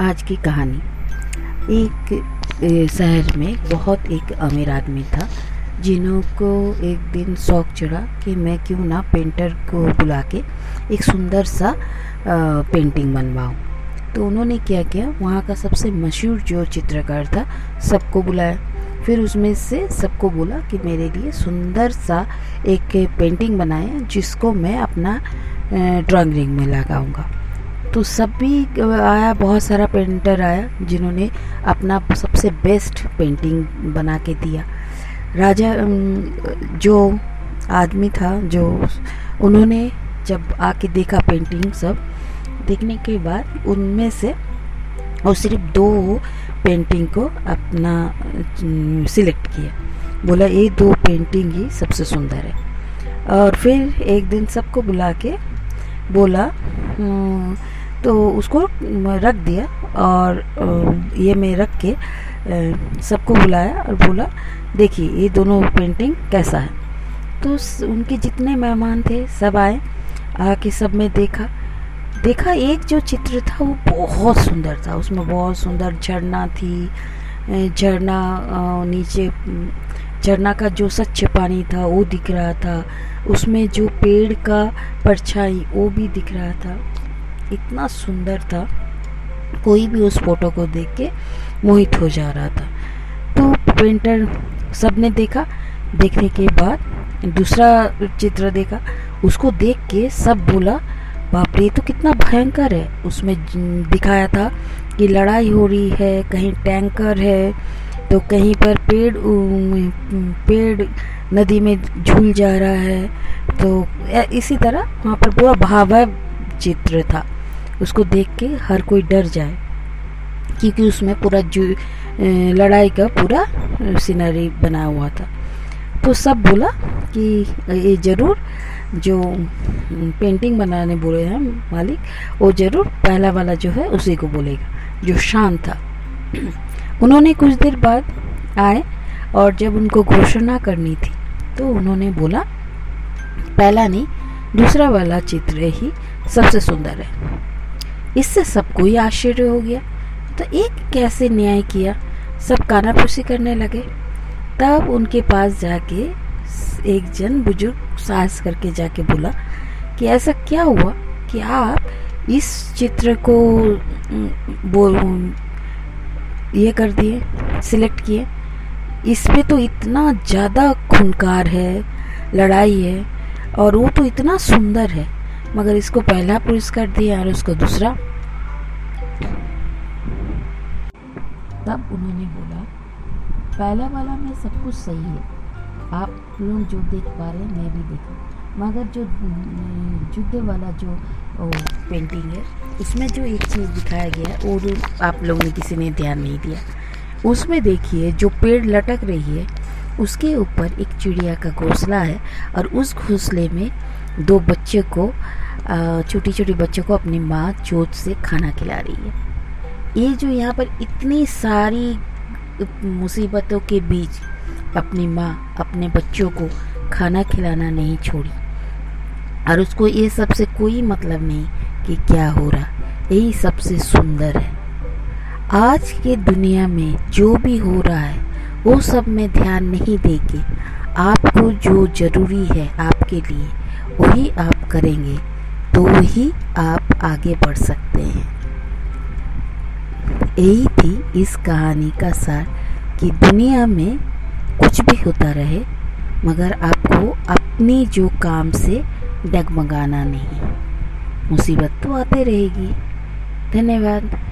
आज की कहानी। एक शहर में बहुत एक अमीर आदमी था, जिन्हों को एक दिन शौक चढ़ा कि मैं क्यों ना पेंटर को बुला के एक सुंदर सा पेंटिंग बनवाऊँ। तो उन्होंने क्या किया, वहाँ का सबसे मशहूर जो चित्रकार था, सबको बुलाया। फिर उसमें से सबको बोला कि मेरे लिए सुंदर सा एक पेंटिंग बनाए, जिसको मैं अपना ड्राइंग रिंग में लगाऊँगा। तो सब भी आया बहुत सारा पेंटर आया, जिन्होंने अपना सबसे बेस्ट पेंटिंग बना के दिया। राजा जो आदमी था, जो उन्होंने जब आके देखा पेंटिंग सब, देखने के बाद उनमें से और सिर्फ़ दो पेंटिंग को अपना सिलेक्ट किया। बोला, ये दो पेंटिंग ही सबसे सुंदर है। और फिर एक दिन सबको बुला के बोला तो उसको रख दिया और ये मैं रख के सबको बुलाया और बोला, देखिए, ये दोनों पेंटिंग कैसा है? तो उनके जितने मेहमान थे, सब आए, आके सब में देखा। देखा, एक जो चित्र था, वो बहुत सुंदर था। उसमें बहुत सुंदर झरना थी झरना नीचे, झरना का जो सच्चे पानी था, वो दिख रहा था। उसमें जो पेड़ का परछाई, वो भी दिख रहा था। इतना सुंदर था, कोई भी उस फ़ोटो को देख के मोहित हो जा रहा था। तो पेंटर सबने देखा, देखने के बाद दूसरा चित्र देखा, उसको देख के सब बोला, बाप रे तो कितना भयंकर है। उसमें दिखाया था कि लड़ाई हो रही है, कहीं टैंकर है तो कहीं पर पेड़ पेड़ नदी में झूल जा रहा है तो इसी तरह वहाँ पर पूरा भावय चित्र था। उसको देख के हर कोई डर जाए, क्योंकि उसमें पूरा जो लड़ाई का पूरा सीनरी बना हुआ था। तो सब बोला कि ये ज़रूर जो पेंटिंग बनाने बोले हैं मालिक, वो ज़रूर पहला वाला जो है उसी को बोलेगा। जो शांत था। उन्होंने कुछ देर बाद आए और जब उनको घोषणा करनी थी तो उन्होंने बोला, पहला नहीं, दूसरा वाला चित्र ही सबसे सुंदर है। इससे सबको ही आश्चर्य हो गया। तो एक कैसे न्याय किया? सब कानाफूसी करने लगे। तब उनके पास जाके एक जन बुज़ुर्ग साहस करके जाके बोला कि ऐसा क्या हुआ कि आप इस चित्र को बोल, ये कर दिए, सिलेक्ट किए। इसमें तो इतना ज़्यादा खूनकार है, लड़ाई है, और वो तो इतना सुंदर है। मगर इसको पहला पुरस्कार दिया और उसको दूसरा। तब उन्होंने बोला, पहला वाला में सब कुछ सही है। आप लोग जो देख पा रहे हैं, मैं भी देखा। मगर जो युद्ध वाला जो पेंटिंग है, उसमें जो एक चीज़ दिखाया गया है वो आप लोगों ने किसी ने ध्यान नहीं दिया। उसमें देखिए, जो पेड़ लटक रही है, उसके ऊपर एक चिड़िया का घोंसला है और उस घोंसले में दो बच्चे को छोटी छोटी बच्चों को अपनी माँ चोट से खाना खिला रही है। ये जो यहाँ पर इतनी सारी मुसीबतों के बीच अपनी माँ अपने बच्चों को खाना खिलाना नहीं छोड़ी, और उसको ये सबसे कोई मतलब नहीं कि क्या हो रहा, यही सबसे सुंदर है। आज के दुनिया में जो भी हो रहा है, वो सब में ध्यान नहीं देके आपको जो ज़रूरी है आपके लिए वही आप करेंगे तो ही आप आगे बढ़ सकते हैं। यही थी इस कहानी का सार कि दुनिया में कुछ भी होता रहे, मगर आपको अपनी जो काम से डगमगाना नहीं। मुसीबत तो आते रहेगी। धन्यवाद।